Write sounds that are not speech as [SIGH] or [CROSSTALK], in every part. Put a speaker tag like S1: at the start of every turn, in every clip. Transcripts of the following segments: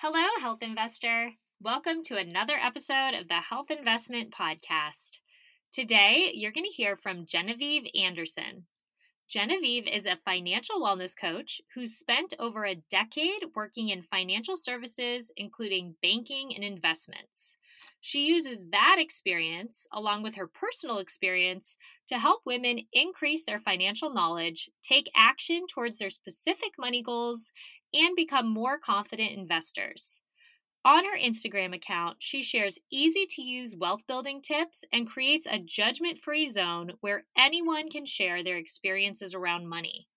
S1: Hello, health investor. Welcome to another episode of the Health Investment Podcast. Today, you're going to hear from Genevieve Anderson. Genevieve is a financial wellness coach who's spent over a decade working in financial services, including banking and investments. She uses that experience, along with her personal experience, to help women increase their financial knowledge, take action towards their specific money goals, and become more confident investors. On her Instagram account, she shares easy to use wealth building tips and creates a judgment free zone where anyone can share their experiences around money.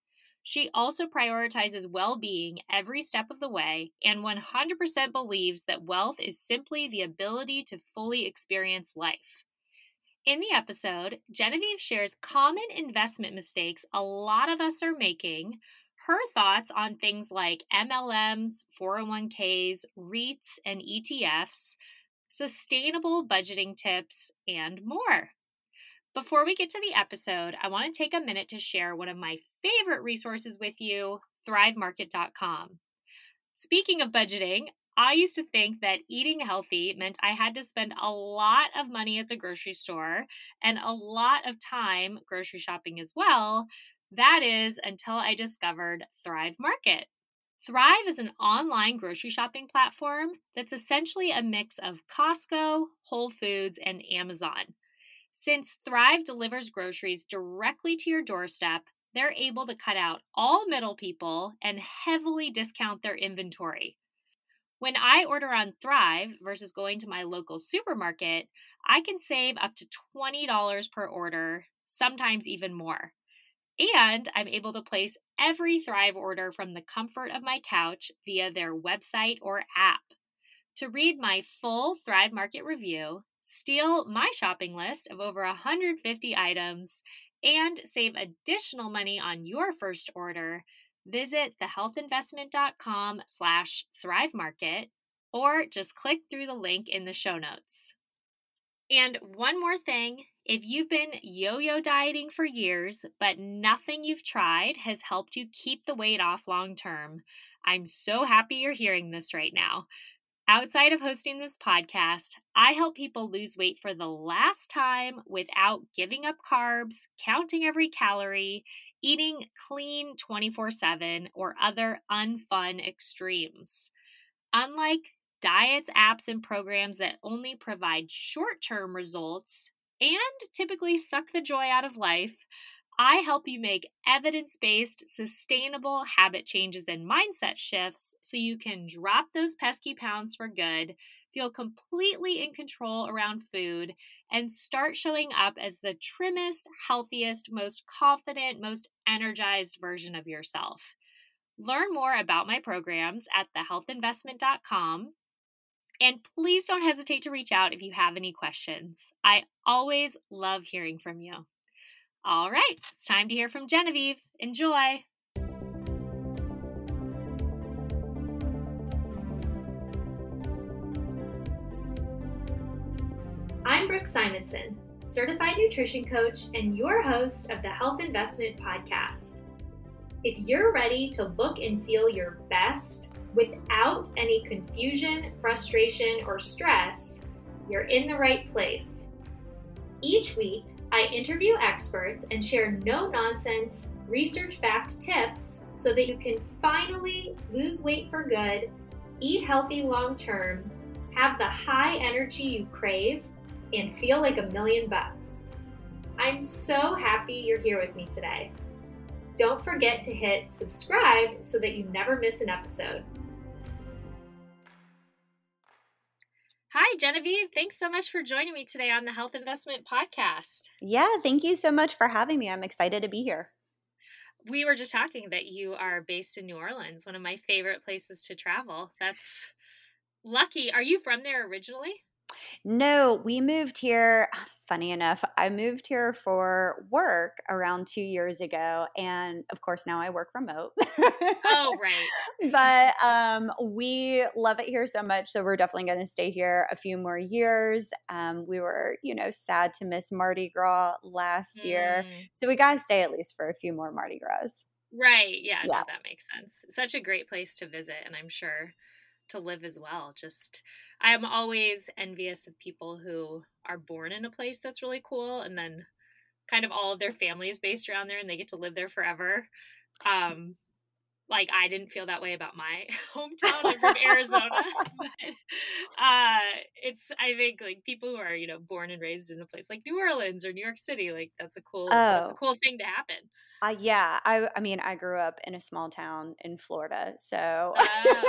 S1: She also prioritizes well being every step of the way and 100% believes that wealth is simply the ability to fully experience life. In the episode, Genevieve shares common investment mistakes a lot of us are making, her thoughts on things like MLMs, 401ks, REITs, and ETFs, sustainable budgeting tips, and more. Before we get to the episode, I want to take a minute to share one of my favorite resources with you thrivemarket.com. Speaking of budgeting, I used to think that eating healthy meant I had to spend a lot of money at the grocery store and a lot of time grocery shopping as well. That is until I discovered Thrive Market. Thrive is an online grocery shopping platform that's essentially a mix of Costco, Whole Foods, and Amazon. Since Thrive delivers groceries directly to your doorstep, they're able to cut out all middle people and heavily discount their inventory. When I order on Thrive versus going to my local supermarket, I can save up to $20 per order, sometimes even more. And I'm able to place every Thrive order from the comfort of my couch via their website or app. To read my full Thrive Market review, steal my shopping list of over 150 items, and save additional money on your first order, visit thehealthinvestment.com slash thrivemarket or just click through the link in the show notes. And one more thing, if you've been yo-yo dieting for years, but nothing you've tried has helped you keep the weight off long term, I'm so happy you're hearing this right now. Outside of hosting this podcast, I help people lose weight for the last time without giving up carbs, counting every calorie, eating clean 24 7, or other unfun extremes. Unlike diets, apps, and programs that only provide short term results and typically suck the joy out of life, I help you make evidence based, sustainable habit changes and mindset shifts so you can drop those pesky pounds for good, feel completely in control around food, and start showing up as the trimmest, healthiest, most confident, most energized version of yourself. Learn more about my programs at thehealthinvestment.com. And please don't hesitate to reach out if you have any questions. I always love hearing from you. All right, it's time to hear from Genevieve. Enjoy. I'm Brooke Simonson, certified nutrition coach and your host of the Health Investment Podcast. If you're ready to look and feel your best without any confusion, frustration, or stress, you're in the right place. Each week, I interview experts and share no nonsense, research backed tips so that you can finally lose weight for good, eat healthy long term, have the high energy you crave, and feel like a million bucks. I'm so happy you're here with me today. Don't forget to hit subscribe so that you never miss an episode. Hi, Genevieve. Thanks so much for joining me today on the Health Investment Podcast.
S2: Yeah, thank you so much for having me. I'm excited to be here.
S1: We were just talking that you are based in New Orleans, one of my favorite places to travel. That's lucky. Are you from there originally?
S2: No, we moved here. [SIGHS] Funny enough, I moved here for work around two years ago. And of course, now I work remote.
S1: oh, [LAUGHS] right.
S2: but um, we love it here so much. So we're definitely going to stay here a few more years. Um, we were, you know, sad to miss Mardi Gras last mm. year. So we got to stay at least for a few more Mardi Gras.
S1: Right. Yeah, yeah. No, that makes sense. Such a great place to visit. And I'm sure to live as well. Just I'm always envious of people who are born in a place that's really cool and then kind of all of their family is based around there and they get to live there forever. Um, like I didn't feel that way about my [LAUGHS] hometown. I'm from Arizona, [LAUGHS] [LAUGHS] but uh, it's I think like people who are you know born and raised in a place like New Orleans or New York City, like that's a cool oh. that's a oh. cool thing to happen.
S2: Uh, yeah, I I mean I grew up in a small town in Florida, so oh.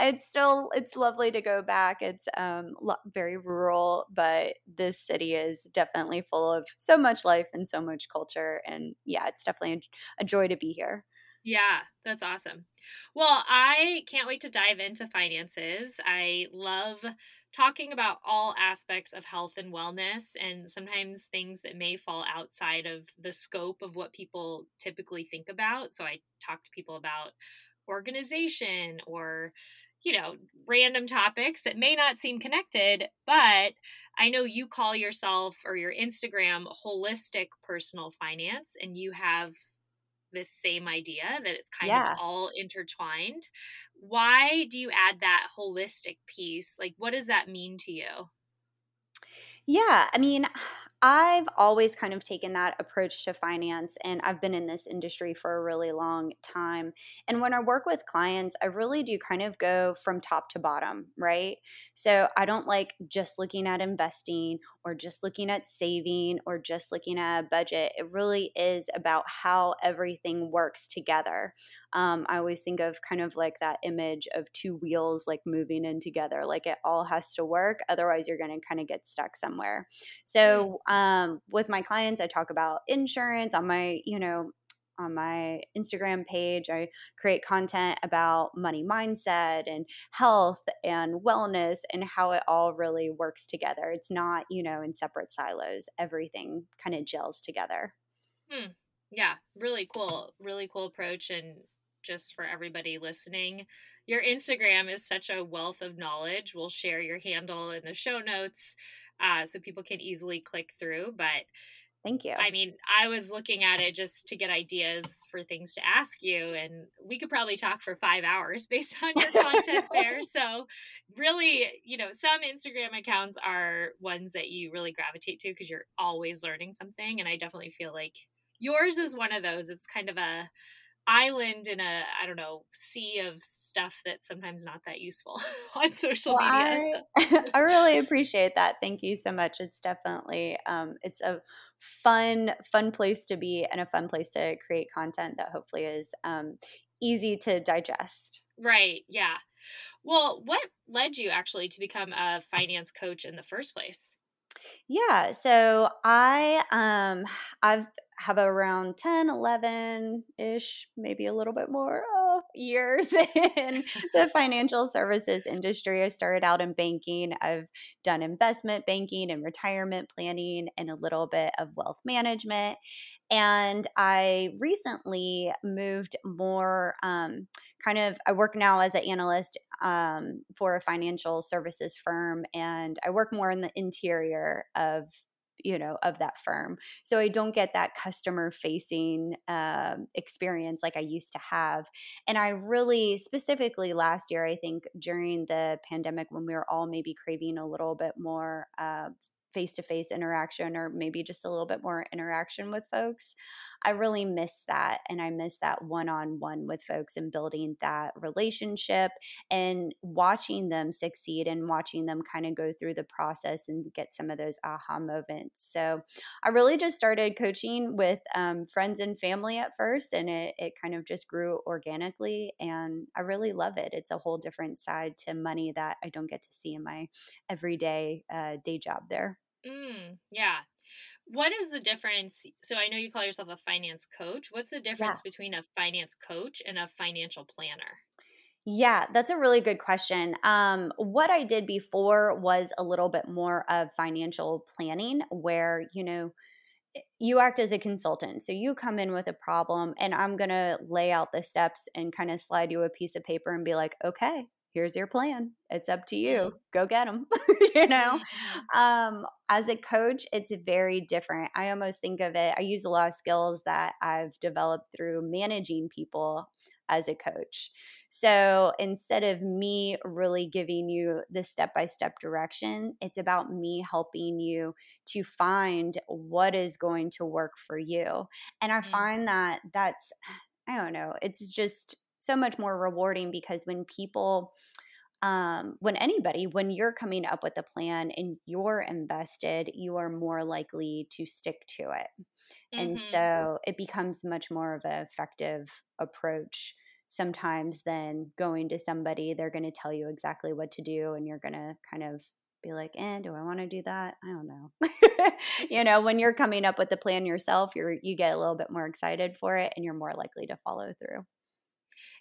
S2: It's still it's lovely to go back. It's um lo- very rural, but this city is definitely full of so much life and so much culture, and yeah, it's definitely a, a joy to be here.
S1: Yeah, that's awesome. Well, I can't wait to dive into finances. I love talking about all aspects of health and wellness and sometimes things that may fall outside of the scope of what people typically think about. So I talk to people about organization or you know, random topics that may not seem connected, but I know you call yourself or your Instagram holistic personal finance and you have this same idea that it's kind yeah. of all intertwined. Why do you add that holistic piece? Like, what does that mean to you?
S2: Yeah, I mean, I've always kind of taken that approach to finance, and I've been in this industry for a really long time. And when I work with clients, I really do kind of go from top to bottom, right? So I don't like just looking at investing or just looking at saving or just looking at a budget. It really is about how everything works together. Um, I always think of kind of like that image of two wheels like moving in together. Like it all has to work, otherwise you're going to kind of get stuck somewhere. So um, with my clients, I talk about insurance on my, you know, on my Instagram page. I create content about money mindset and health and wellness and how it all really works together. It's not, you know, in separate silos. Everything kind of gels together.
S1: Hmm. Yeah, really cool. Really cool approach. And just for everybody listening, your Instagram is such a wealth of knowledge. We'll share your handle in the show notes uh, so people can easily click through. But
S2: Thank you.
S1: I mean, I was looking at it just to get ideas for things to ask you, and we could probably talk for five hours [LAUGHS] based on your content there. [LAUGHS] So, really, you know, some Instagram accounts are ones that you really gravitate to because you're always learning something. And I definitely feel like yours is one of those. It's kind of a island in a I don't know sea of stuff that's sometimes not that useful [LAUGHS] on social well,
S2: media. I, so. [LAUGHS] I really appreciate that. Thank you so much. It's definitely um, it's a fun fun place to be and a fun place to create content that hopefully is um, easy to digest.
S1: Right. Yeah. Well, what led you actually to become a finance coach in the first place?
S2: Yeah, so I um I've have around 10, 11 ish, maybe a little bit more uh, years [LAUGHS] in the financial services industry. I started out in banking. I've done investment banking and retirement planning and a little bit of wealth management. And I recently moved more um, kind of, I work now as an analyst um, for a financial services firm, and I work more in the interior of you know of that firm. So i don't get that customer facing um, experience like i used to have. And i really specifically last year i think during the pandemic when we were all maybe craving a little bit more uh, face to face interaction or maybe just a little bit more interaction with folks. I really miss that. And I miss that one on one with folks and building that relationship and watching them succeed and watching them kind of go through the process and get some of those aha moments. So I really just started coaching with um, friends and family at first, and it, it kind of just grew organically. And I really love it. It's a whole different side to money that I don't get to see in my everyday uh, day job there.
S1: Mm, yeah. What is the difference? So I know you call yourself a finance coach. What's the difference yeah. between a finance coach and a financial planner?
S2: Yeah, that's a really good question. Um, what I did before was a little bit more of financial planning, where, you know, eh, you act as a consultant. So you come in with a problem, and I'm going to lay out the steps and kind of slide you a piece of paper and be like, okay, here's your plan. It's up to you. Mm-hmm. Go get them. [LAUGHS] you know, mm-hmm. um, as a coach, it's very different. I almost think of it, I use a lot of skills that I've developed through managing people as a coach. So instead of me really giving you the step by step direction, it's about me helping you to find what is going to work for you. And I mm. find that that's, I don't know, it's just so much more rewarding because when people, um, when anybody, when you're coming up with a plan and you're invested, you are more likely to stick to it. Mm-hmm. And so it becomes much more of an effective approach sometimes than going to somebody. They're going to tell you exactly what to do, and you're going to kind of be like, "Eh, do I want to do that? I don't know." [LAUGHS] you know, when you're coming up with the plan yourself, you're you get a little bit more excited for it, and you're more likely to follow through.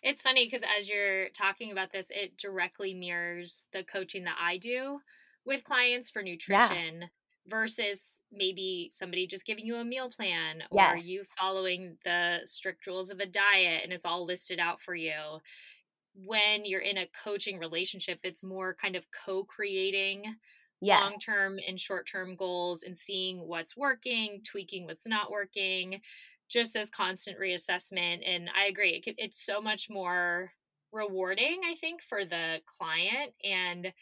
S1: It's funny because as you're talking about this, it directly mirrors the coaching that I do with clients for nutrition. Yeah versus maybe somebody just giving you a meal plan or yes. you following the strict rules of a diet and it's all listed out for you. When you're in a coaching relationship, it's more kind of co creating yes. long term and short term goals and seeing what's working, tweaking what's not working, just this constant reassessment. And I agree, it it's so much more rewarding, I think, for the client. And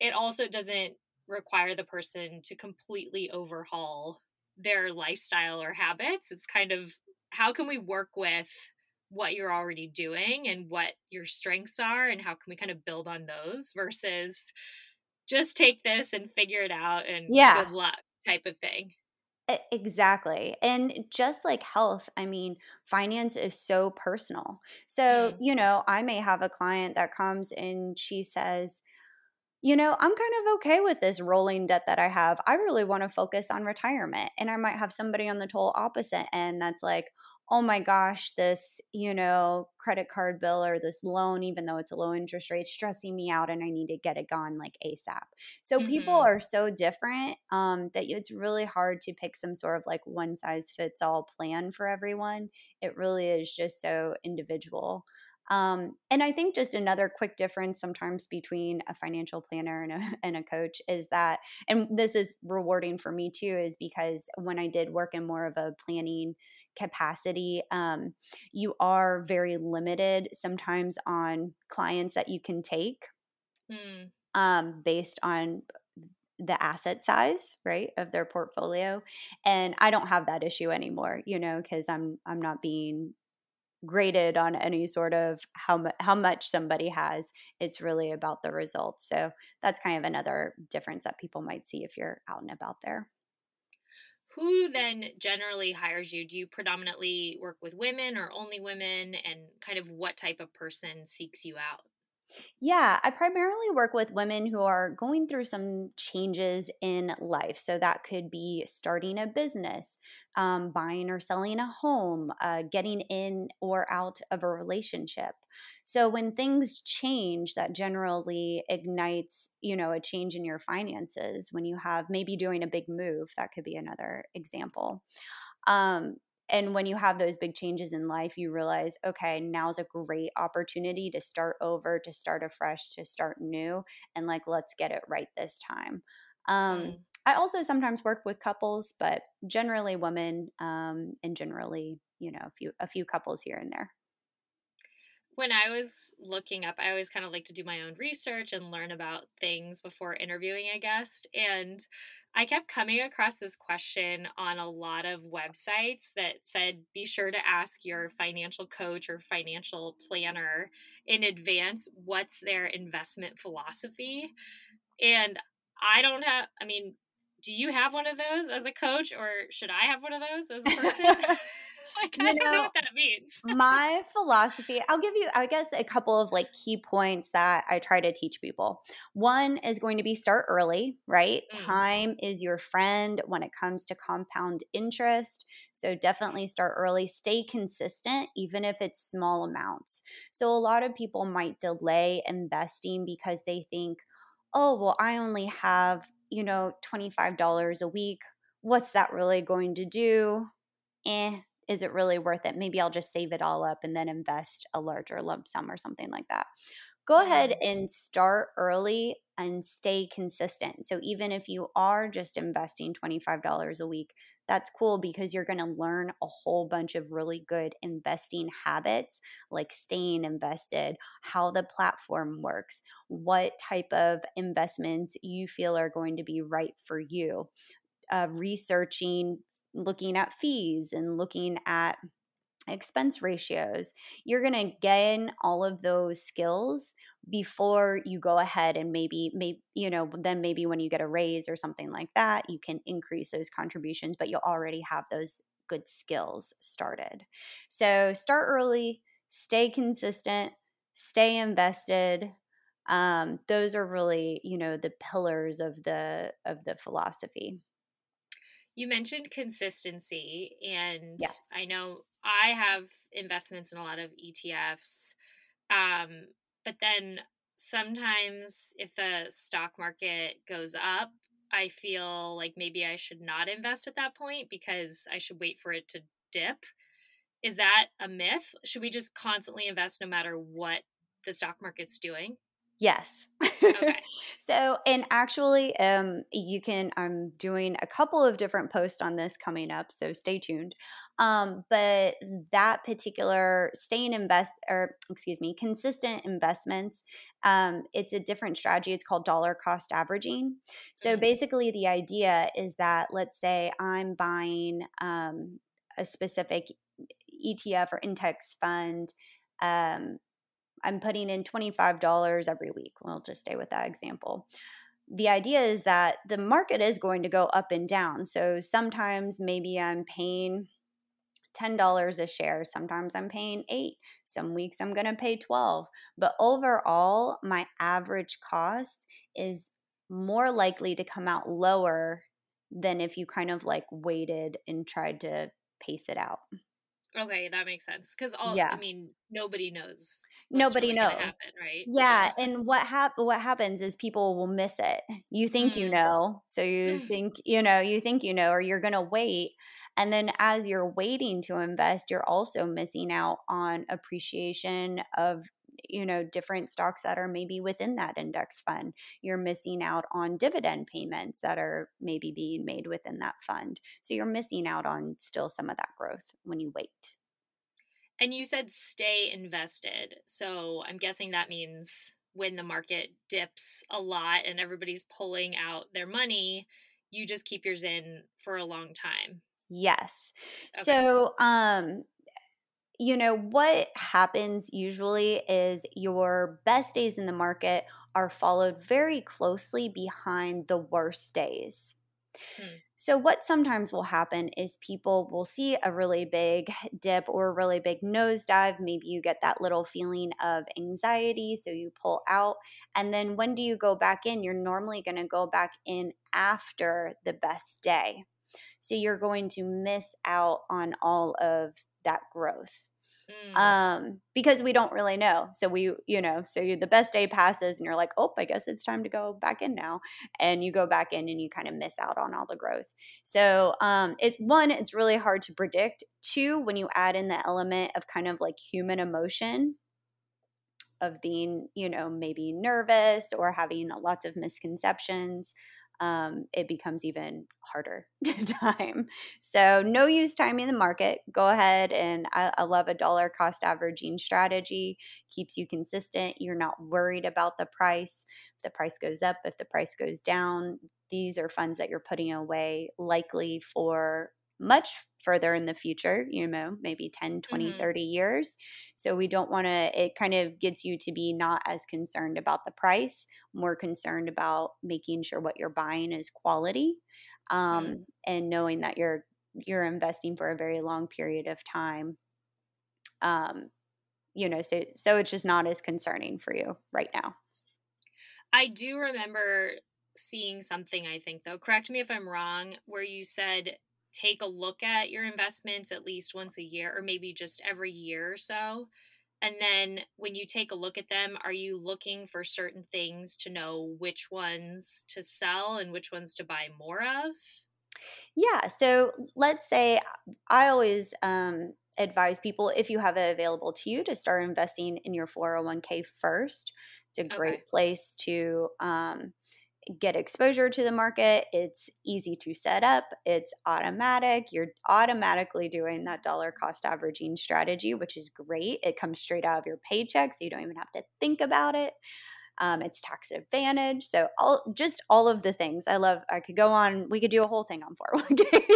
S1: it also doesn't require the person to completely overhaul their lifestyle or habits. It's kind of how can we work with what you're already doing and what your strengths are and how can we kind of build on those versus just take this and figure it out and yeah. good luck type of thing.
S2: Exactly. And just like health, I mean, finance is so personal. So, mm. you know, I may have a client that comes and she says, you know, I'm kind of okay with this rolling debt that I have. I really want to focus on retirement. And I might have somebody on the total opposite end that's like, oh my gosh, this, you know, credit card bill or this loan, even though it's a low interest rate, stressing me out and I need to get it gone like ASAP. So mm-hmm. people are so different um, that it's really hard to pick some sort of like one size fits all plan for everyone. It really is just so individual. Um, and I think just another quick difference sometimes between a financial planner and a, [LAUGHS] and a coach is that, and this is rewarding for me too, is because when I did work in more of a planning capacity, um, you are very limited sometimes on clients that you can take mm. um, based on the asset size right of their portfolio and i don't have that issue anymore you know because i'm i'm not being graded on any sort of how mu- how much somebody has it's really about the results. So that's kind of another difference that people might see if you're out and about there.
S1: Who then generally hires you? Do you predominantly work with women or only women? And kind of what type of person seeks you out
S2: yeah, I primarily work with women who are going through some changes in life. So that could be starting a business, um, buying or selling a home, uh, getting in or out of a relationship. So when things change, that generally ignites, you know, a change in your finances. When you have maybe doing a big move, that could be another example. Um, and when you have those big changes in life you realize okay now's a great opportunity to start over to start afresh to start new and like let's get it right this time um, mm. i also sometimes work with couples but generally women um, and generally you know a few a few couples here and there
S1: when I was looking up, I always kind of like to do my own research and learn about things before interviewing a guest. And I kept coming across this question on a lot of websites that said be sure to ask your financial coach or financial planner in advance what's their investment philosophy. And I don't have, I mean, do you have one of those as a coach or should I have one of those as a person? [LAUGHS] [LAUGHS] [LAUGHS] like, I you don't know, know what that means. [LAUGHS]
S2: my philosophy, I'll give you, I guess, a couple of like key points that I try to teach people. One is going to be start early, right? Mm. Time is your friend when it comes to compound interest. So definitely start early, stay consistent, even if it's small amounts. So a lot of people might delay investing because they think, oh, well, I only have, you know, $25 a week. What's that really going to do? Eh, is it really worth it? Maybe I'll just save it all up and then invest a larger lump sum or something like that. Go ahead and start early and stay consistent. So even if you are just investing $25 a week, that's cool because you're going to learn a whole bunch of really good investing habits like staying invested, how the platform works, what type of investments you feel are going to be right for you. Uh, researching, looking at fees and looking at expense ratios. You're going to gain all of those skills before you go ahead and maybe maybe you know then maybe when you get a raise or something like that you can increase those contributions but you'll already have those good skills started. So start early, stay consistent, stay invested. Um, those are really, you know, the pillars of the of the philosophy.
S1: You mentioned consistency, and yeah. I know I have investments in a lot of ETFs. Um, but then sometimes if the stock market goes up, I feel like maybe I should not invest at that point because I should wait for it to dip. Is that a myth? Should we just constantly invest no matter what the stock market's doing?
S2: Yes. Okay. [LAUGHS] so, and actually, um, you can, I'm doing a couple of different posts on this coming up, so stay tuned. Um, but that particular staying invest, or excuse me, consistent investments, um, it's a different strategy. It's called dollar cost averaging. So, mm-hmm. basically, the idea is that let's say I'm buying um, a specific ETF or index fund. Um, I'm putting in $25 every week. We'll just stay with that example. The idea is that the market is going to go up and down. So sometimes maybe I'm paying $10 a share, sometimes I'm paying 8, some weeks I'm going to pay 12. But overall, my average cost is more likely to come out lower than if you kind of like waited and tried to pace it out.
S1: Okay, that makes sense. Because all, yeah. I mean, nobody knows
S2: nobody really knows. happen, right? Yeah so. and what hap- what happens is people will miss it. You think mm. you know so you [SIGHS] think you know you think you know or you're going to wait and then as you're waiting to invest you're also missing out on appreciation of you know different stocks that are maybe within that index fund. You're missing out on dividend payments that are maybe being made within that fund. So you're missing out on still some of that growth when you wait
S1: and you said stay invested. So I'm guessing that means when the market dips a lot and everybody's pulling out their money, you just keep yours in for a long time.
S2: Yes. Okay. So, um, you know, what happens usually is your best days in the market are followed very closely behind the worst days. Hmm. So, what sometimes will happen is people will see a really big [LAUGHS] dip or a really big nosedive. Maybe you get that little feeling of anxiety, so you pull out. And then when do you go back in? You're normally going to go back in after the best day. So, you're going to miss out on all of that growth. Mm. Um, because we don't really know. So we, you know, so you, the best day passes and you're like, oh, I guess it's time to go back in now. And you go back in and you kind of miss out on all the growth. So um, it one, it's really hard to predict. Two, when you add in the element of kind of like human emotion, of being, you know, maybe nervous or having lots of misconceptions um, it becomes even harder [LAUGHS] to time. So, no use timing the market. Go ahead and I, I love a dollar cost averaging strategy, keeps you consistent. You're not worried about the price. If the price goes up, if the price goes down, these are funds that you're putting away likely for much further in the future, you know, maybe 10, 20, mm-hmm. 30 years. So we don't want to, it kind of gets you to be not as concerned about the price, more concerned about making sure what you're buying is quality um, mm-hmm. and knowing that you're, you're investing for a very long period of time. Um, you know, so, so it's just not as concerning for you right now.
S1: I do remember seeing something, I think, though, correct me if I'm wrong, where you said take a look at your investments at least once a year or maybe just every year or so. And then when you take a look at them, are you looking for certain things to know which ones to sell and which ones to buy more of?
S2: Yeah. So let's say I always um, advise people if you have it available to you to start investing in your 401k first It's a great okay. place to um, get exposure to the market. It's easy to set up, it's automatic. You're automatically doing that dollar cost averaging strategy, which is great. It comes straight out of your paycheck, so you don't even have to think about it. Um, it's tax advantage. So all just all of the things. I love. I could go on. We could do a whole thing on 401ks.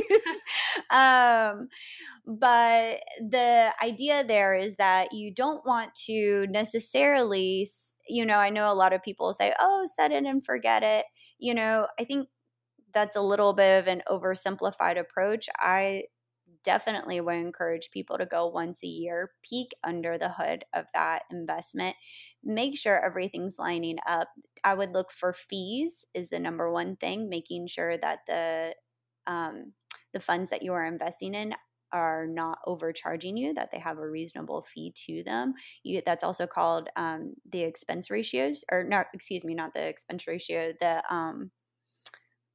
S2: [LAUGHS] um, but the idea there is that you don't want to necessarily you know, I know a lot of people say, oh, set it and forget it. You know, I think that's a little bit of an oversimplified approach. I definitely would encourage people to go once a year, peek under the hood of that investment, make sure everything's lining up. I would look for fees is the number one thing, making sure that the um, the funds that you are investing in are not overcharging you, that they have a reasonable fee to them. You, that's also called um, the expense ratios, or not, excuse me, not the expense ratio, the, um,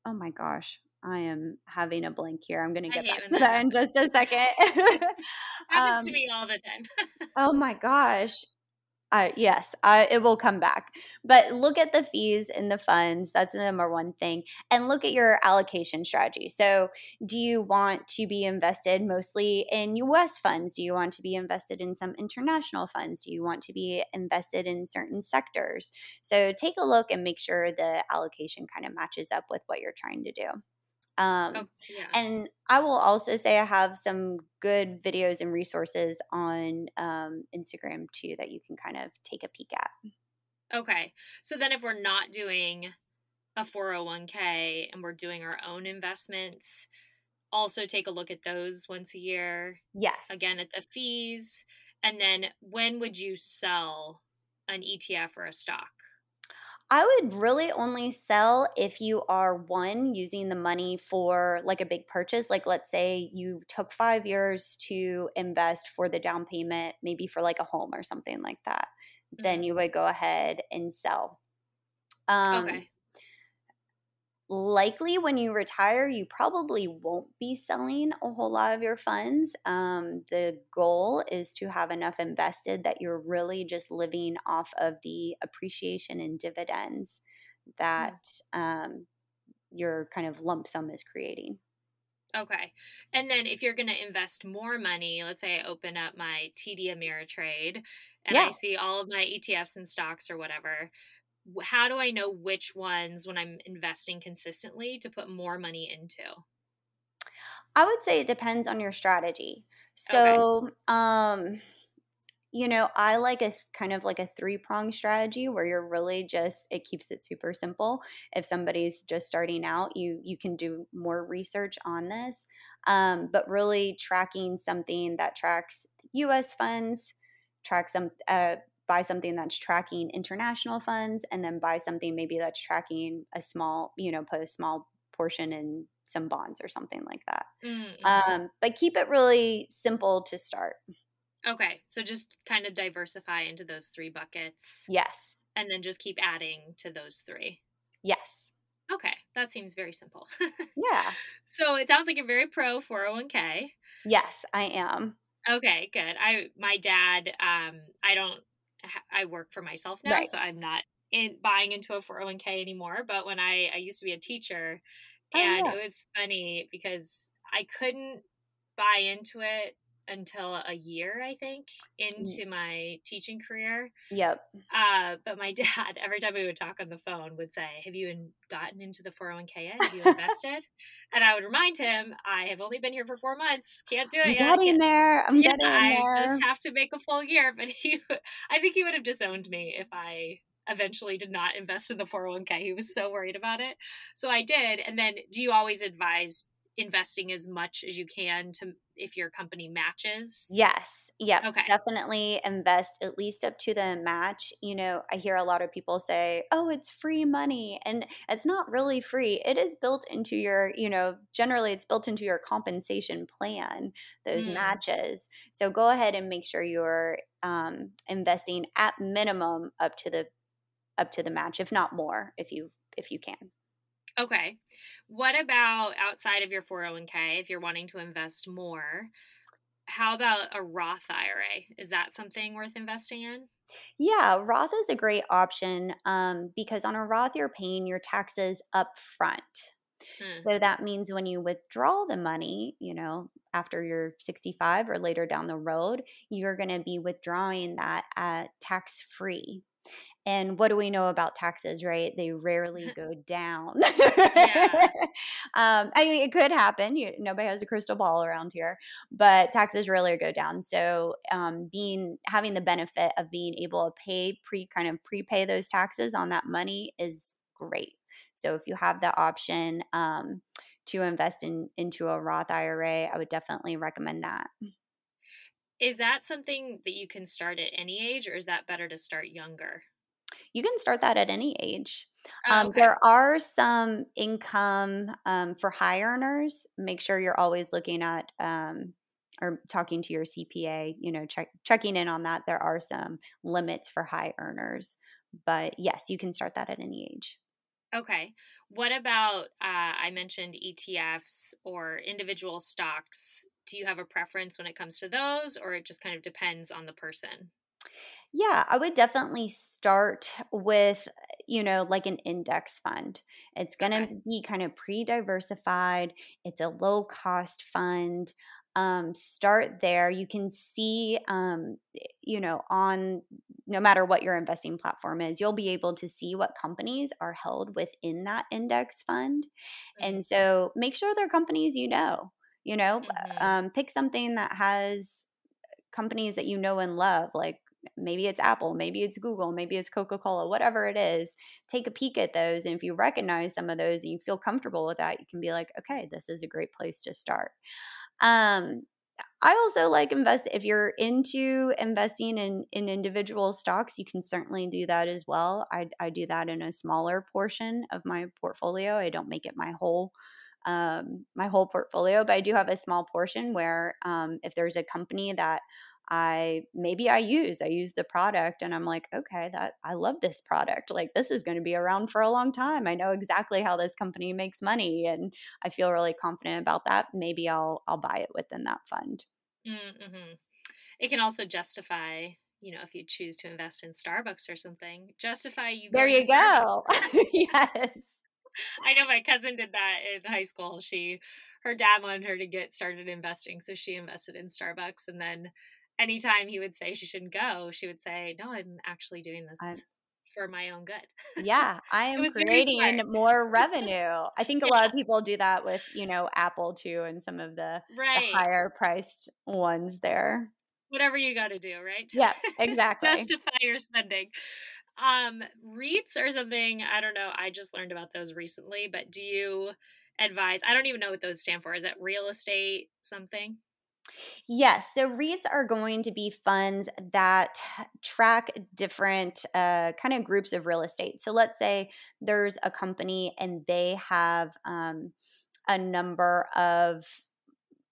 S2: oh my gosh, I am having a blank here. I'm going to get back to that, that in just a second. [LAUGHS]
S1: happens [LAUGHS] um, to me all the time. [LAUGHS]
S2: oh my gosh. Uh, yes, uh, it will come back. But look at the fees in the funds. That's the number one thing. And look at your allocation strategy. So, do you want to be invested mostly in US funds? Do you want to be invested in some international funds? Do you want to be invested in certain sectors? So, take a look and make sure the allocation kind of matches up with what you're trying to do. Um, oh, yeah. And I will also say I have some good videos and resources on um, Instagram too that you can kind of take a peek at.
S1: Okay. So then if we're not doing a 401k and we're doing our own investments, also take a look at those once a year.
S2: Yes.
S1: Again, at the fees. And then when would you sell an ETF or a stock?
S2: I would really only sell if you are one using the money for like a big purchase. Like, let's say you took five years to invest for the down payment, maybe for like a home or something like that. Mm-hmm. Then you would go ahead and sell. Um, okay likely when you retire, you probably won't be selling a whole lot of your funds. Um, the goal is to have enough invested that you're really just living off of the appreciation and dividends mm. that um, your kind of lump sum is creating.
S1: Okay. And then if you're going to invest more money, let's say I open up my TD Ameritrade and yeah. I see all of my ETFs and stocks or whatever, how do I know which ones when I'm investing consistently to put more money into?
S2: I would say it depends on your strategy. So, okay. um you know, I like a kind of like a three prong strategy where you're really just it keeps it super simple. If somebody's just starting out, you you can do more research on this, um, but really tracking something that tracks U.S. funds, tracks some uh, buy something that's tracking international funds and then buy something maybe that's tracking a small, you know, put a small portion in some bonds or something like that. Mm-hmm. Um, but keep it really simple to start.
S1: Okay. So just kind of diversify into those three buckets.
S2: Yes.
S1: And then just keep adding to those three.
S2: Yes.
S1: Okay. That seems very simple. [LAUGHS]
S2: yeah.
S1: So it sounds like you're very pro 401k.
S2: Yes, I am.
S1: Okay, good. I my dad um I don't I work for myself now, right. so I'm not in buying into a 401k anymore. But when I I used to be a teacher, oh, and yeah. it was funny because I couldn't buy into it until a year, I think, mm. into my teaching career.
S2: Yep.
S1: Uh, but my [LAUGHS] dad, every time we would talk on the phone, would say, Have you in, gotten into the 401k yet? Have you invested? and I would remind him, I have only been here for four months. Can't do it
S2: I'm
S1: yet.
S2: Getting there. I'm yeah, getting I there.
S1: I just have to make a full year. But he, [LAUGHS] I think he would have disowned me if I eventually did not invest in the 401k. He was so worried about it. So I did. And then do you always advise investing as much as you can to if your company matches?
S2: Yes. Yeah. Okay. Definitely invest at least up to the match. You know, I hear a lot of people say, "Oh, it's free money." And it's not really free. It is built into your, you know, generally it's built into your compensation plan, those mm. matches. So go ahead and make sure you're um, investing at minimum up to the up to the match, if not more, if you if you can.
S1: Okay. What about outside of your 401k if you're wanting to invest more? How about a Roth IRA? Is that something worth investing in?
S2: Yeah, Roth is a great option um, because on a Roth, you're paying your taxes up front. Hmm. So that means when you withdraw the money, you know, after you're 65 or later down the road, you're going to be withdrawing that at tax free. And what do we know about taxes, right? They rarely [LAUGHS] go down. yeah. [LAUGHS] um, I mean, it could happen. You, nobody has a crystal ball around here, but taxes rarely go down. So, um, being having the benefit of being able to pay pre kind of prepay those taxes on that money is great. So, if you have the option um, to invest in into a Roth IRA, I would definitely recommend that.
S1: Is that something that you can start at any age, or is that better to start younger?
S2: You can start that at any age. Oh, um. There are some income um, for high earners. Make sure you're always looking at um, or talking to your CPA. You know, check, checking in on that. There are some limits for high earners, but yes, you can start that at any age.
S1: Okay. What about uh, I mentioned ETFs or individual stocks? Do you have a preference when it comes to those, or it just kind of depends on the person?
S2: Yeah, I would definitely start with, you know, like an index fund. It's going to okay. be kind of pre diversified, it's a low cost fund. Um, start there. You can see, um, you know, on no matter what your investing platform is, you'll be able to see what companies are held within that index fund. Mm-hmm. And so make sure they're companies you know, you know, mm-hmm. um, pick something that has companies that you know and love, like maybe it's Apple, maybe it's Google, maybe it's Coca Cola, whatever it is, take a peek at those. And if you recognize some of those and you feel comfortable with that, you can be like, okay, this is a great place to start. Um, I also like invest if you're into investing in in individual stocks, you can certainly do that as well. I I do that in a smaller portion of my portfolio. I don't make it my whole um, my whole portfolio, but I do have a small portion where um, if there's a company that I maybe I use I use the product and I'm like okay that I love this product. Like this is going to be around for a long time. I know exactly how this company makes money and I feel really confident about that. Maybe I'll I'll buy it within that fund.
S1: Mm-hmm. it can also justify you know if you choose to invest in Starbucks or something justify you
S2: there you go. [LAUGHS] Yes
S1: I know my cousin did that in high school she her dad wanted her to get started investing so she invested in Starbucks and then anytime he would say she shouldn't go, she would say, "No, I'm actually doing this." I, for my own good.
S2: yeah, I [LAUGHS] am creating more [LAUGHS] revenue. I think a yeah. lot of people do that with, you know, Apple too and some of the, right. the higher priced ones there.
S1: Whatever you got to do, right?
S2: Yeah, [LAUGHS] exactly.
S1: Justify your spending. Um, REITs or something, I don't know. I just learned about those recently, but do you advise? I don't even know what those stand for. Is that real estate something?
S2: Yes. So REITs are going to be funds that track different uh, kind of groups of real estate. So let's say there's a company and they have um, a number of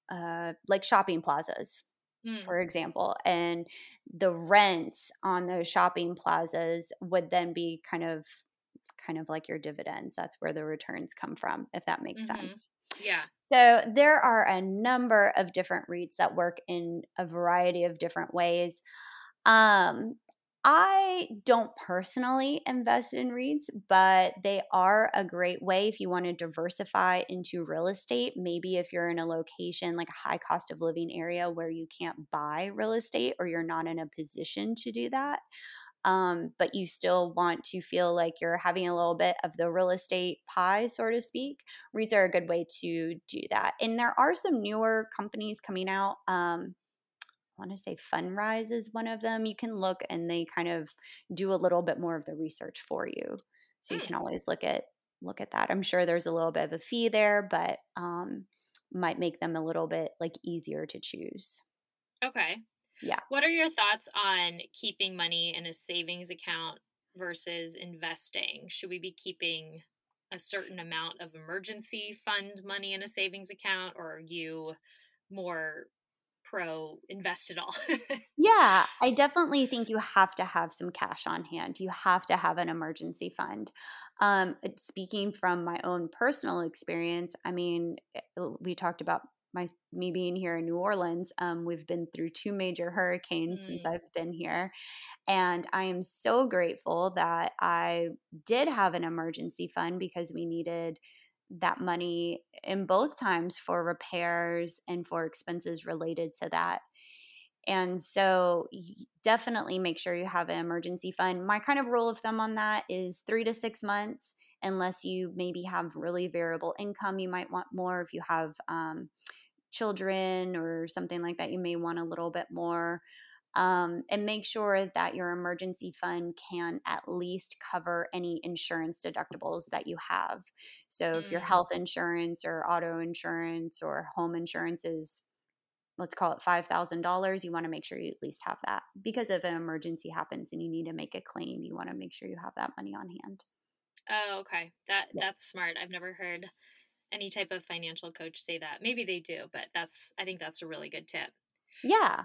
S2: uh, like shopping plazas, mm. for example, and the rents on those shopping plazas would then be kind of kind of like your dividends. That's where the returns come from, if that makes mm-hmm. sense.
S1: Yeah.
S2: So there are a number of different REITs that work in a variety of different ways. Um, I don't personally invest in REITs, but they are a great way if you want to diversify into real estate. Maybe if you're in a location like a high cost of living area where you can't buy real estate or you're not in a position to do that um, but you still want to feel like you're having a little bit of the real estate pie, so to speak, REITs are a good way to do that. And there are some newer companies coming out. Um, I want to say Fundrise is one of them. You can look and they kind of do a little bit more of the research for you. So you can hmm. always look at look at that. I'm sure there's a little bit of a fee there, but um, might make them a little bit like easier to choose.
S1: Okay.
S2: Yeah.
S1: What are your thoughts on keeping money in a savings account versus investing? Should we be keeping a certain amount of emergency fund money in a savings account or are you more pro invest it all? [LAUGHS]
S2: yeah, I definitely think you have to have some cash on hand. You have to have an emergency fund. Um, speaking from my own personal experience, I mean, eh, we talked about my me being here in New Orleans, um, we've been through two major hurricanes mm. since I've been here, and I am so grateful that I did have an emergency fund because we needed that money in both times for repairs and for expenses related to that. And so definitely make sure you have an emergency fund. My kind of rule of thumb on that is three to six months, unless you maybe have really variable income. You might want more. If you have um, children or something like that, you may want a little bit more. Um, and make sure that your emergency fund can at least cover any insurance deductibles that you have. So, mm. if your mm. health insurance or auto insurance or home insurance is let's call it $5,000, you want to make sure you at least have that because if an emergency happens and you need to make a claim, you want to make sure you have that money on hand.
S1: Oh, okay. That yeah. that's smart. I've never heard any type of financial coach say that. Maybe they do, but that's I think that's a really good tip.
S2: Yeah.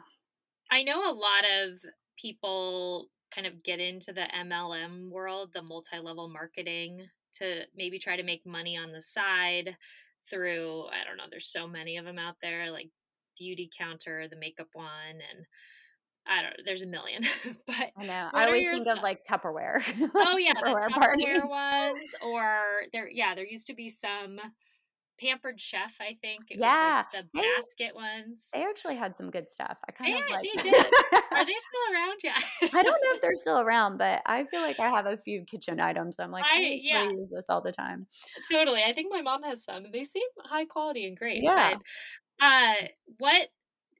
S1: I know a lot of people kind of get into the MLM world, the multi-level marketing to maybe try to make money on the side through I don't know, there's so many of them out there like Beautycounter, the makeup one, and I don't know. There's a million, [LAUGHS] but
S2: I know. I always think of like Tupperware. [LAUGHS]
S1: Oh yeah, Tupperware the Tupperware ones, or there. Yeah, there used to be some Pampered Chef. I think. It
S2: yeah,
S1: like the they, basket ones.
S2: They actually had some good stuff. I kind
S1: they,
S2: of like.
S1: They did. Are they [LAUGHS] still around? Yeah.
S2: I don't know if [LAUGHS] they're still around, but I feel like I have a few kitchen items. I'm like, I, I yeah. use this all the time.
S1: Totally. I think my mom has some. They seem high quality and great. Yeah. But uh, what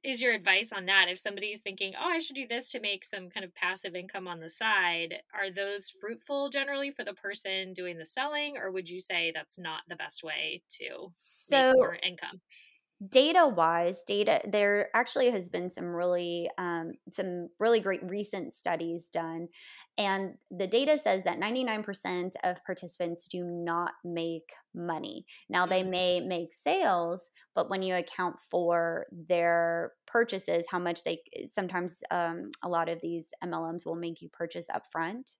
S1: is your advice on that? If somebody's thinking, oh, I should do this to make some kind of passive income on the side, are those fruitful generally for the person doing the selling, or would you say that's not the best way to so, make more income?
S2: Data wise data there actually has been some really um, some really great recent studies done and the data says that 99% of participants do not make money now they mm. may make sales but when you account for their purchases how much they sometimes um, a lot of these mlms will make you purchase upfront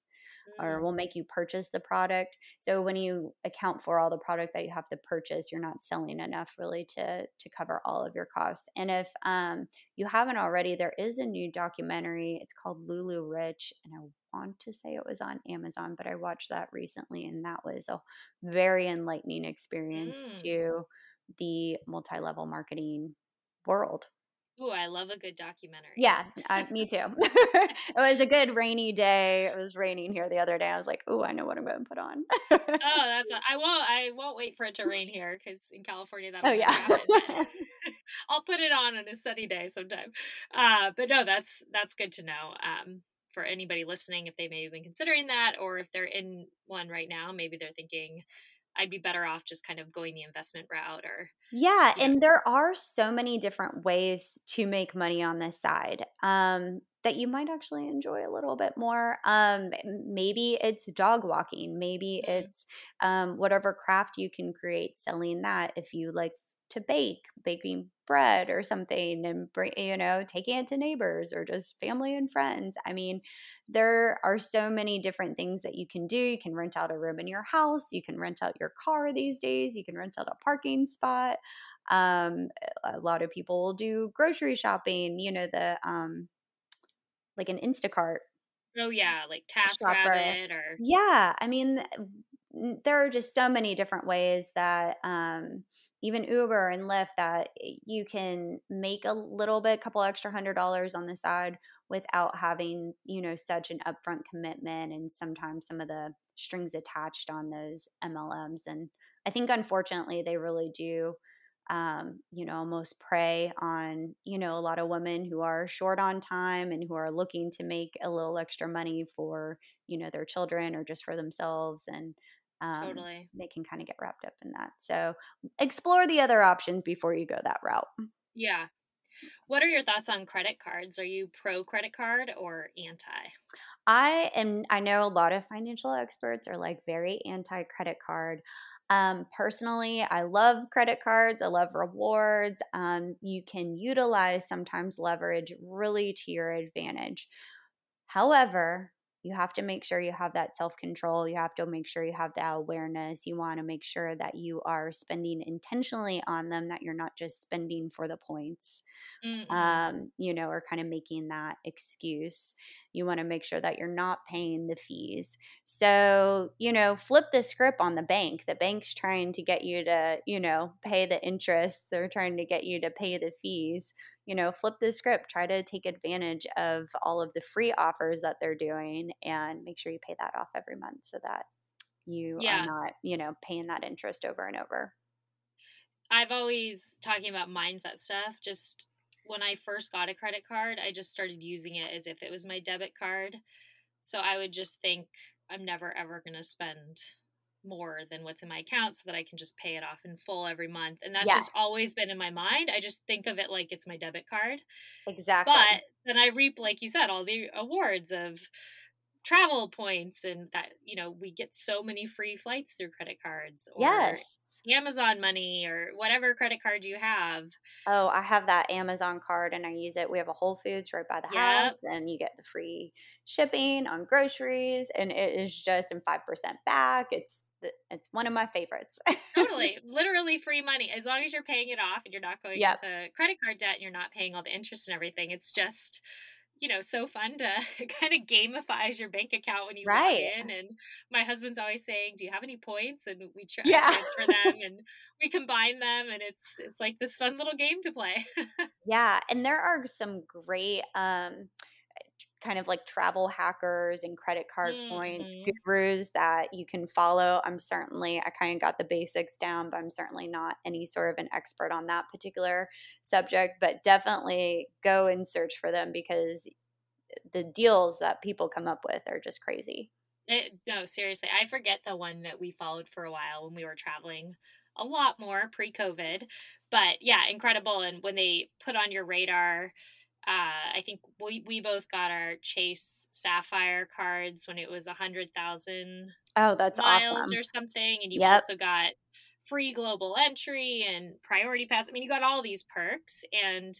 S2: or mm. will make you purchase the product. So when you account for all the product that you have to purchase, you're not selling enough really to to cover all of your costs. And if um, you haven't already, there is a new documentary. It's called LuLaRich, and I want to say it was on Amazon, but I watched that recently, and that was a very enlightening experience mm. to the multi-level marketing world.
S1: Ooh, I love a good documentary.
S2: Yeah, uh, me too. [LAUGHS] it was a good rainy day. It was raining here the other day. I was like, "Oh, I know what I'm going to put on."
S1: oh, that's. A, [LAUGHS] I won't. I won't wait for it to rain here because in California that.
S2: Oh yeah. [LAUGHS]
S1: I'll put it on on a sunny day sometime. Uh, but no, that's that's good to know. Um, for anybody listening, if they may have been considering that, or if they're in one right now, maybe they're thinking, I'd be better off just kind of going the investment route or
S2: Yeah, and there are so many different ways to make money on this side. Um that you might actually enjoy a little bit more. Um, maybe it's dog walking. Maybe mm-hmm. it's um, whatever craft you can create selling that. If you like to bake, baking bread or something and bring, you know, taking it to neighbors or just family and friends. I mean, there are so many different things that you can do. You can rent out a room in your house, you can rent out your car these days, you can rent out a parking spot. Um, a lot of people will do grocery shopping, you know, the um like an Instacart.
S1: Oh yeah, like TaskRabbit or
S2: Yeah, I mean there are just so many different ways that um even Uber and Lyft that you can make a little bit, a couple extra hundred dollars on the side without having, you know, such an upfront commitment and sometimes some of the strings attached on those MLMs. And I think unfortunately they really do um, you know, almost prey on, you know, a lot of women who are short on time and who are looking to make a little extra money for, you know, their children or just for themselves. And
S1: um, totally.
S2: They can kind of get wrapped up in that. So explore the other options before you go that route.
S1: Yeah. What are your thoughts on credit cards? Are you pro credit card or anti?
S2: I am, I know a lot of financial experts are like very anti credit card. Um, personally, I love credit cards. I love rewards. Um, you can utilize sometimes leverage really to your advantage. However, you have to make sure you have that self control. You have to make sure you have that awareness. You want to make sure that you are spending intentionally on them, that you're not just spending for the points, mm-hmm. um, you know, or kind of making that excuse. You want to make sure that you're not paying the fees. So, you know, flip the script on the bank. The bank's trying to get you to, you know, pay the interest, they're trying to get you to pay the fees you know, flip the script, try to take advantage of all of the free offers that they're doing and make sure you pay that off every month so that you yeah. are not, you know, paying that interest over and over.
S1: I've always talking about mindset stuff. Just when I first got a credit card, I just started using it as if it was my debit card. So I would just think I'm never ever going to spend more than what's in my account so that I can just pay it off in full every month. And that's yes. just always been in my mind. I just think of it like it's my debit card.
S2: Exactly.
S1: But then I reap, like you said, all the awards of travel points and that, you know, we get so many free flights through credit cards or yes. Amazon money or whatever credit card you have.
S2: Oh, I have that Amazon card and I use it. We have a Whole Foods right by the yep. house and you get the free shipping on groceries and it is just in 5% back. It's it's one of my favorites.
S1: totally. [LAUGHS] Literally free money. As long as you're paying it off and you're not going yep. into credit card debt and you're not paying all the interest and everything. It's just, you know, so fun to [LAUGHS] kind of gamifies your bank account when you right. log in. And my husband's always saying, Do you have any points? And we try yeah. transfer them and we combine them and it's it's like this fun little game to play. [LAUGHS]
S2: yeah. And there are some great um kind of like travel hackers and credit card mm-hmm. points gurus that you can follow. I'm certainly, I kind of got the basics down, but I'm certainly not any sort of an expert on that particular subject. But definitely go and search for them because the deals that people come up with are just crazy.
S1: It, no, seriously. I forget the one that we followed for a while when we were traveling a lot more pre COVID. But yeah, incredible. And when they put on your radar, uh, I think we, we both got our Chase Sapphire cards when it was a hundred thousand.
S2: Oh, that's
S1: miles
S2: awesome.
S1: or something, and you yep. also got free global entry and priority pass. I mean, you got all these perks, and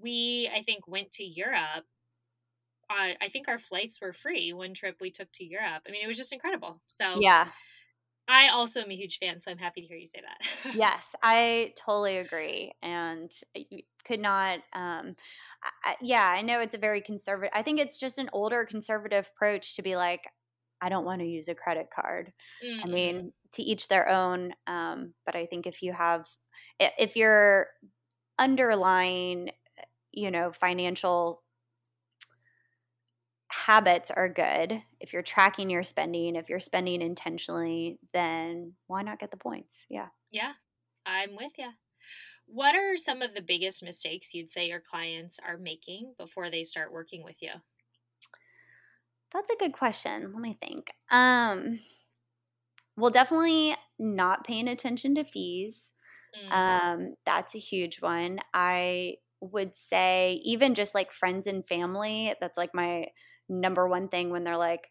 S1: we I think went to Europe. Uh, I think our flights were free one trip we took to Europe. I mean, it was just incredible. So
S2: yeah,
S1: I also am a huge fan, so I'm happy to hear you say that. [LAUGHS]
S2: yes, I totally agree, and could not. Um, I, yeah, I know it's a very conservative. I think it's just an older conservative approach to be like, I don't want to use a credit card. Mm-hmm. I mean, to each their own. Um, but I think if you have, if you're underlying, you know, financial habits are good. If you're tracking your spending, if you're spending intentionally, then why not get the points? Yeah.
S1: Yeah, I'm with you. What are some of the biggest mistakes you'd say your clients are making before they start working with you?
S2: That's a good question. Let me think. Um, well, definitely not paying attention to fees. Mm-hmm. Um, that's a huge one. I would say, even just like friends and family, that's like my number one thing when they're like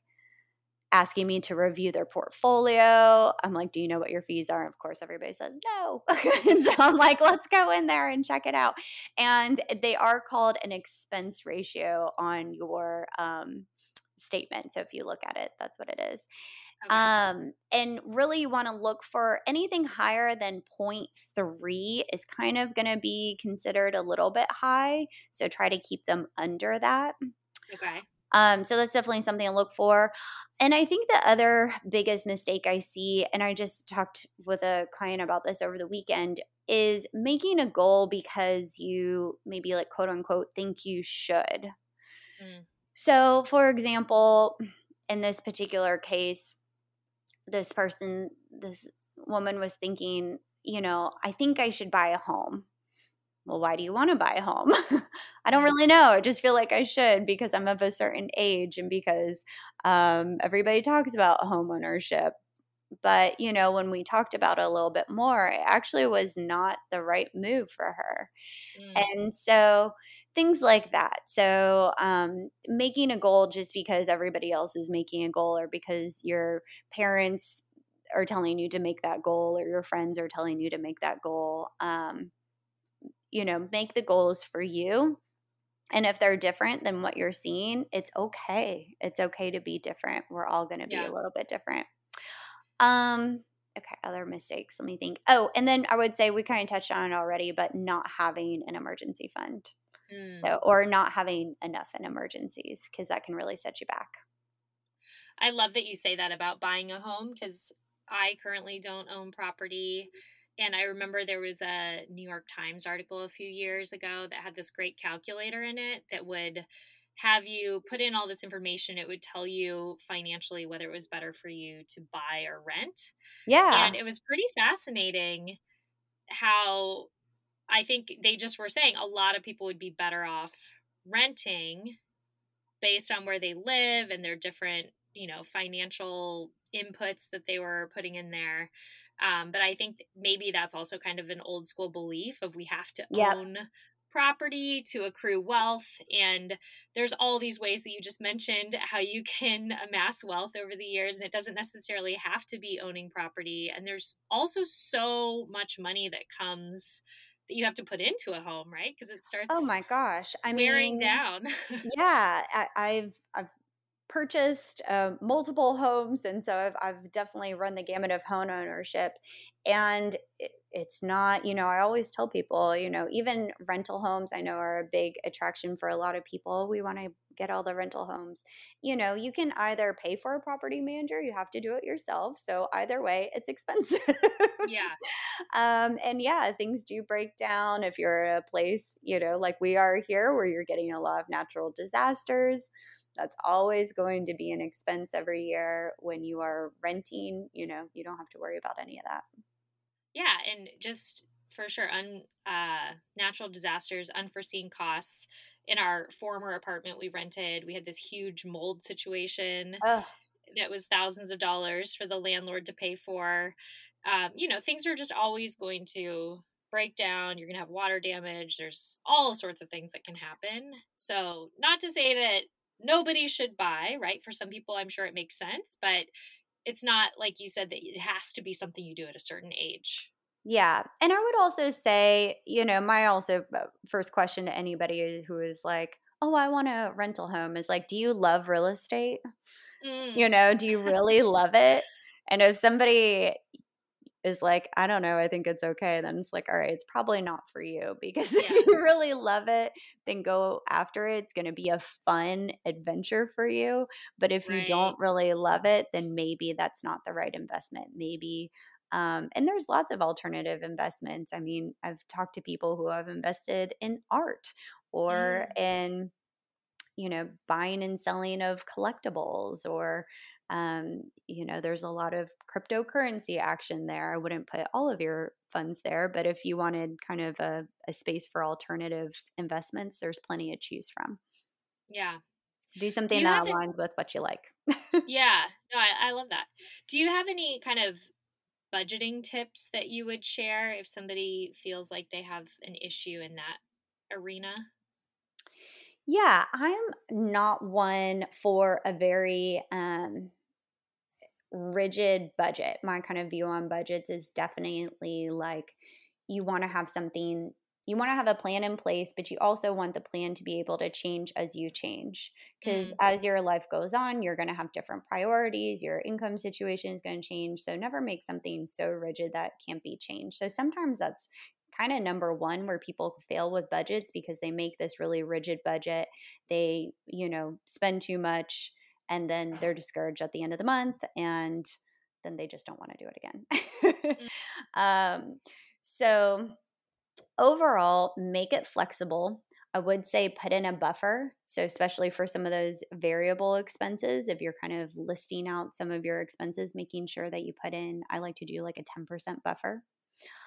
S2: asking me to review their portfolio. I'm like, do you know what your fees are? Of course, everybody says no. [LAUGHS] and so I'm like, let's go in there and check it out. And they are called an expense ratio on your um, statement. So if you look at it, that's what it is. Okay. Um, and really, you want to look for anything higher than 0.3 is kind of going to be considered a little bit high. So try to keep them under that.
S1: Okay.
S2: Um, so that's definitely something to look for. And I think the other biggest mistake I see, and I just talked with a client about this over the weekend, is making a goal because you maybe like quote unquote think you should. Mm. So, for example, in this particular case, this person, this woman was thinking, you know, I think I should buy a home well, why do you want to buy a home? [LAUGHS] I don't really know. I just feel like I should because I'm of a certain age and because um, everybody talks about home ownership. But, you know, when we talked about it a little bit more, it actually was not the right move for her. Mm. And so things like that. So um, making a goal just because everybody else is making a goal or because your parents are telling you to make that goal or your friends are telling you to make that goal. Um, you know, make the goals for you and if they're different than what you're seeing, it's okay. It's okay to be different. We're all going to be yeah. a little bit different. Um okay, other mistakes. Let me think. Oh, and then I would say we kind of touched on it already, but not having an emergency fund. Mm. So, or not having enough in emergencies because that can really set you back.
S1: I love that you say that about buying a home because I currently don't own property. And I remember there was a New York Times article a few years ago that had this great calculator in it that would have you put in all this information. It would tell you financially whether it was better for you to buy or rent.
S2: Yeah.
S1: And it was pretty fascinating how I think they just were saying a lot of people would be better off renting based on where they live and their different, you know, financial inputs that they were putting in there. Um, but I think maybe that's also kind of an old school belief of we have to yep. own property to accrue wealth. And there's all these ways that you just mentioned how you [LAUGHS] can amass wealth over the years. And it doesn't necessarily have to be owning property. And there's also so much money that comes that you have to put into a home, right? Because it starts.
S2: Oh my gosh!
S1: I wearing mean, down. [LAUGHS]
S2: yeah, I, have I've purchased uh, multiple homes, and so I've I've definitely run the gamut of home ownership, and it, it's not you know i always tell people you know even rental homes i know are a big attraction for a lot of people we want to get all the rental homes you know you can either pay for a property manager you have to do it yourself so either way it's expensive.
S1: Yeah. [LAUGHS]
S2: Um and yeah things do break down if you're at a place you know like we are here where you're getting a lot of natural disasters that's always going to be an expense every year when you are renting you know you don't have to worry about any of that
S1: yeah, and just for sure, un uh, natural disasters, unforeseen costs. In our former apartment we rented, we had this huge mold situation Ugh. that was thousands of dollars for the landlord to pay for. Um, you know, things are just always going to break down. You're going to have water damage. There's all sorts of things that can happen. So, not to say that nobody should buy, right? For some people, I'm sure it makes sense, but it's not like you said that it has to be something you do at a certain age.
S2: Yeah. And I would also say, you know, my also uh, first question to anybody who is like, oh, I want a rental home is like, do you love real estate? Mm. You know, do you really love it? And if somebody is like, I don't know, I think it's okay, then it's like, all right, it's probably not for you [LAUGHS] because yeah. if you really love it, then go after it. It's going to be a fun adventure for you. But if right. you don't really love it, then maybe that's not the right investment. Maybe um, and there's lots of alternative investments. I mean, I've talked to people who have invested in art or mm. in, you know, buying and selling of collectibles or um, you know, there's a lot of cryptocurrency action there. I wouldn't put all of your funds there, but if you wanted kind of a, a space for alternative investments, there's plenty to choose from.
S1: Yeah.
S2: Do something Do that aligns any, with what you like.
S1: yeah. [LAUGHS] No, I, I love that. Do you have any kind of budgeting tips that you would share if somebody feels like they have an issue in that arena?
S2: Yeah, I'm not one for a very um, rigid budget. My kind of view on budgets is definitely like you want to have something, you want to have a plan in place, but you also want the plan to be able to change as you change. Because mm. as your life goes on, you're going to have different priorities, your income situation is going to change. So never make something so rigid that can't be changed. So sometimes that's kind of number one where people fail with budgets because they make this really rigid budget. They, you know, spend too much and then they're discouraged at the end of the month and then they just don't want to do it again. [LAUGHS] mm. um, so, overall, make it flexible. I would say put in a buffer. So, especially for some of those variable expenses, if you're kind of listing out some of your expenses, making sure that you put in, I like to do like a 10% buffer.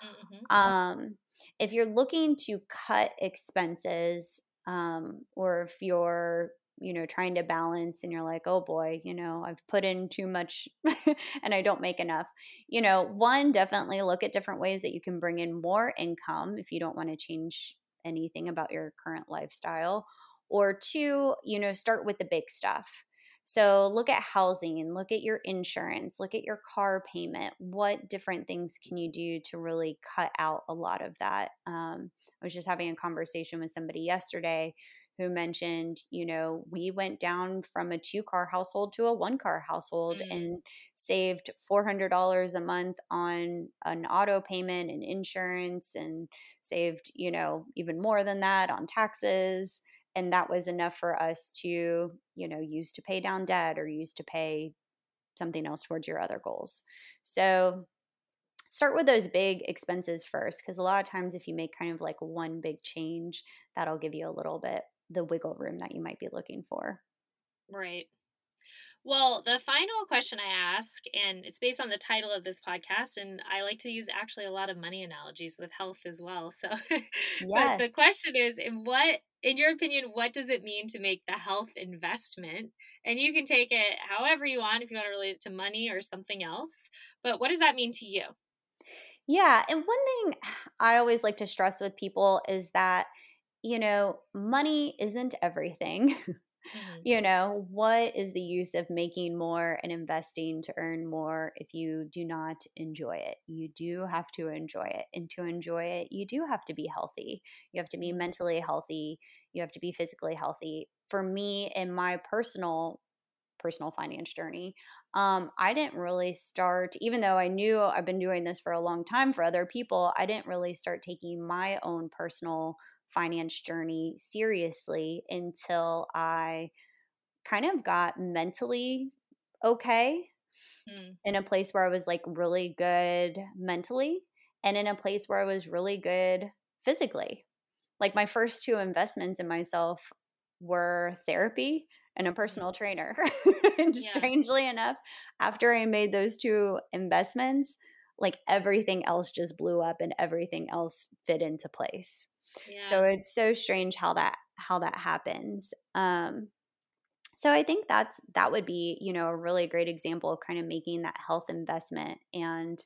S2: Mm-hmm. Um, if you're looking to cut expenses, um, or if you're you know trying to balance and you're like oh boy you know i've put in too much [LAUGHS] and i don't make enough you know one definitely look at different ways that you can bring in more income if you don't want to change anything about your current lifestyle or two you know start with the big stuff so look at housing, look at your insurance, look at your car payment. What different things can you do to really cut out a lot of that? Um, I was just having a conversation with somebody yesterday who mentioned, you know, we went down from a two car household to a one car household mm. and saved $400 a month on an auto payment and insurance and saved, you know, even more than that on taxes. And that was enough for us to, you know, use to pay down debt or use to pay something else towards your other goals. So start with those big expenses first because a lot of times if you make kind of like one big change that'll give you a little bit the wiggle room that you might be looking for
S1: right well, the final question I ask, and it's based on the title of this podcast, and I like to use actually a lot of money analogies with health as well. So, yes. [LAUGHS] but the question is, in what, in your opinion, what does it mean to make the health investment? And you can take it however you want, if you want to relate it to money or something else. But what does that mean to you?
S2: Yeah. And one thing [SIGHS] I always like to stress with people is that, you know, money isn't everything. [LAUGHS] Mm-hmm. You know, what is the use of making more and investing to earn more if you do not enjoy it? You do have to enjoy it. And to enjoy it, you do have to be healthy. You have to be mm-hmm. mentally healthy. You have to be physically healthy. For me, in my personal personal finance journey, um, I didn't really start, even though I knew I've been doing this for a long time for other people, I didn't really start taking my own personal finance journey seriously until I kind of got mentally okay hmm. in a place where I was like really good mentally and in a place where I was really good physically. Like my first two investments in myself were therapy and a personal trainer. [LAUGHS] and yeah. strangely enough, after I made those two investments, like everything else just blew up and everything else fit into place. So it's so strange how that how that happens. Um so I think that's that would be, you know, a really great example of kind of making that health investment and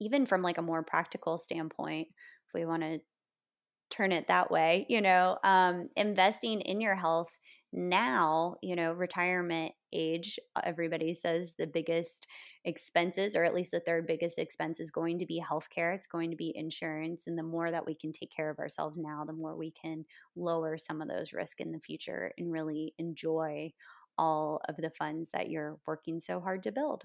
S2: even from like a more practical standpoint, if we want to turn it that way, you know, um, investing in your health now, you know, retirement age, uh, everybody says the biggest expenses, or at least the third biggest expense, is going to be healthcare. It's going to be insurance. And the more that we can take care of ourselves now, the more we can lower some of those risks in the future and really enjoy all of the funds that you're working so hard to build.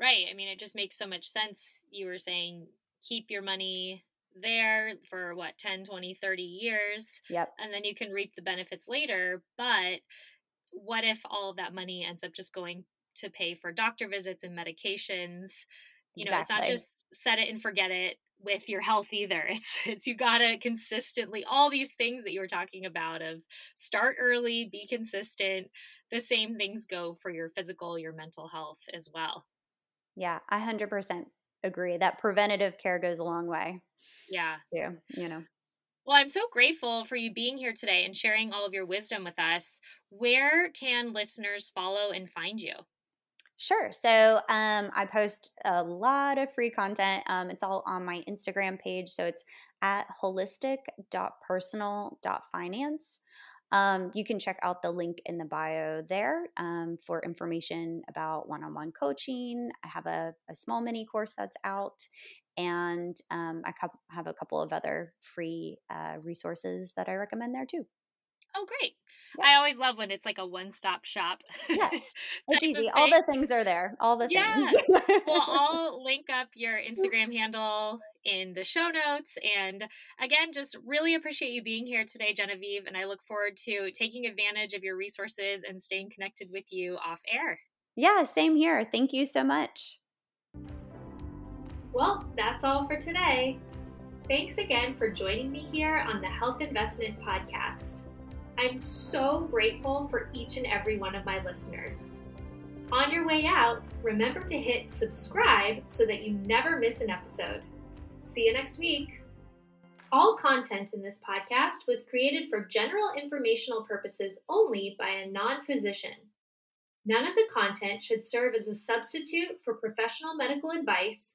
S1: Right. I mean, it just makes so much sense. You were saying keep your money there for what 10 20 30 years
S2: yep
S1: and then you can reap the benefits later but what if all of that money ends up just going to pay for doctor visits and medications you know exactly. it's not just set it and forget it with your health either [LAUGHS] it's it's you gotta consistently all these things that you were talking about of start early be consistent the same things go for your physical your mental health as well
S2: yeah I 100% agree that preventative care goes a long way.
S1: Yeah.
S2: Yeah, you know.
S1: Well, I'm so grateful for you being here today and sharing all of your wisdom with us. Where can listeners follow and find you?
S2: Sure. So um, I post a lot of free content. Um, it's all on my Instagram page. So it's at holistic.personal.finance. Um, you can check out the link in the bio there um, for information about one on one coaching. I have a, a, small mini course that's out, and um, I have a couple of other free uh, resources that I recommend there too.
S1: Oh, great. I always love when it's like a one stop shop. [LAUGHS]
S2: Yes, it's easy. All the things are there. All the yeah.
S1: things. well, I'll link up your Instagram [LAUGHS] handle in the show notes. And again, just really appreciate you being here today, Genevieve. And I look forward to taking advantage of your resources and staying connected with you off air.
S2: Yeah, same here. Thank you so much.
S1: Well, that's all for today. Thanks again for joining me here on the Health Investment Podcast. I'm so grateful for each and every one of my listeners. On your way out, remember to hit subscribe so that you never miss an episode. See you next week. All content in this podcast was created for general informational purposes only by a non physician. None of the content should serve as a substitute for professional medical advice,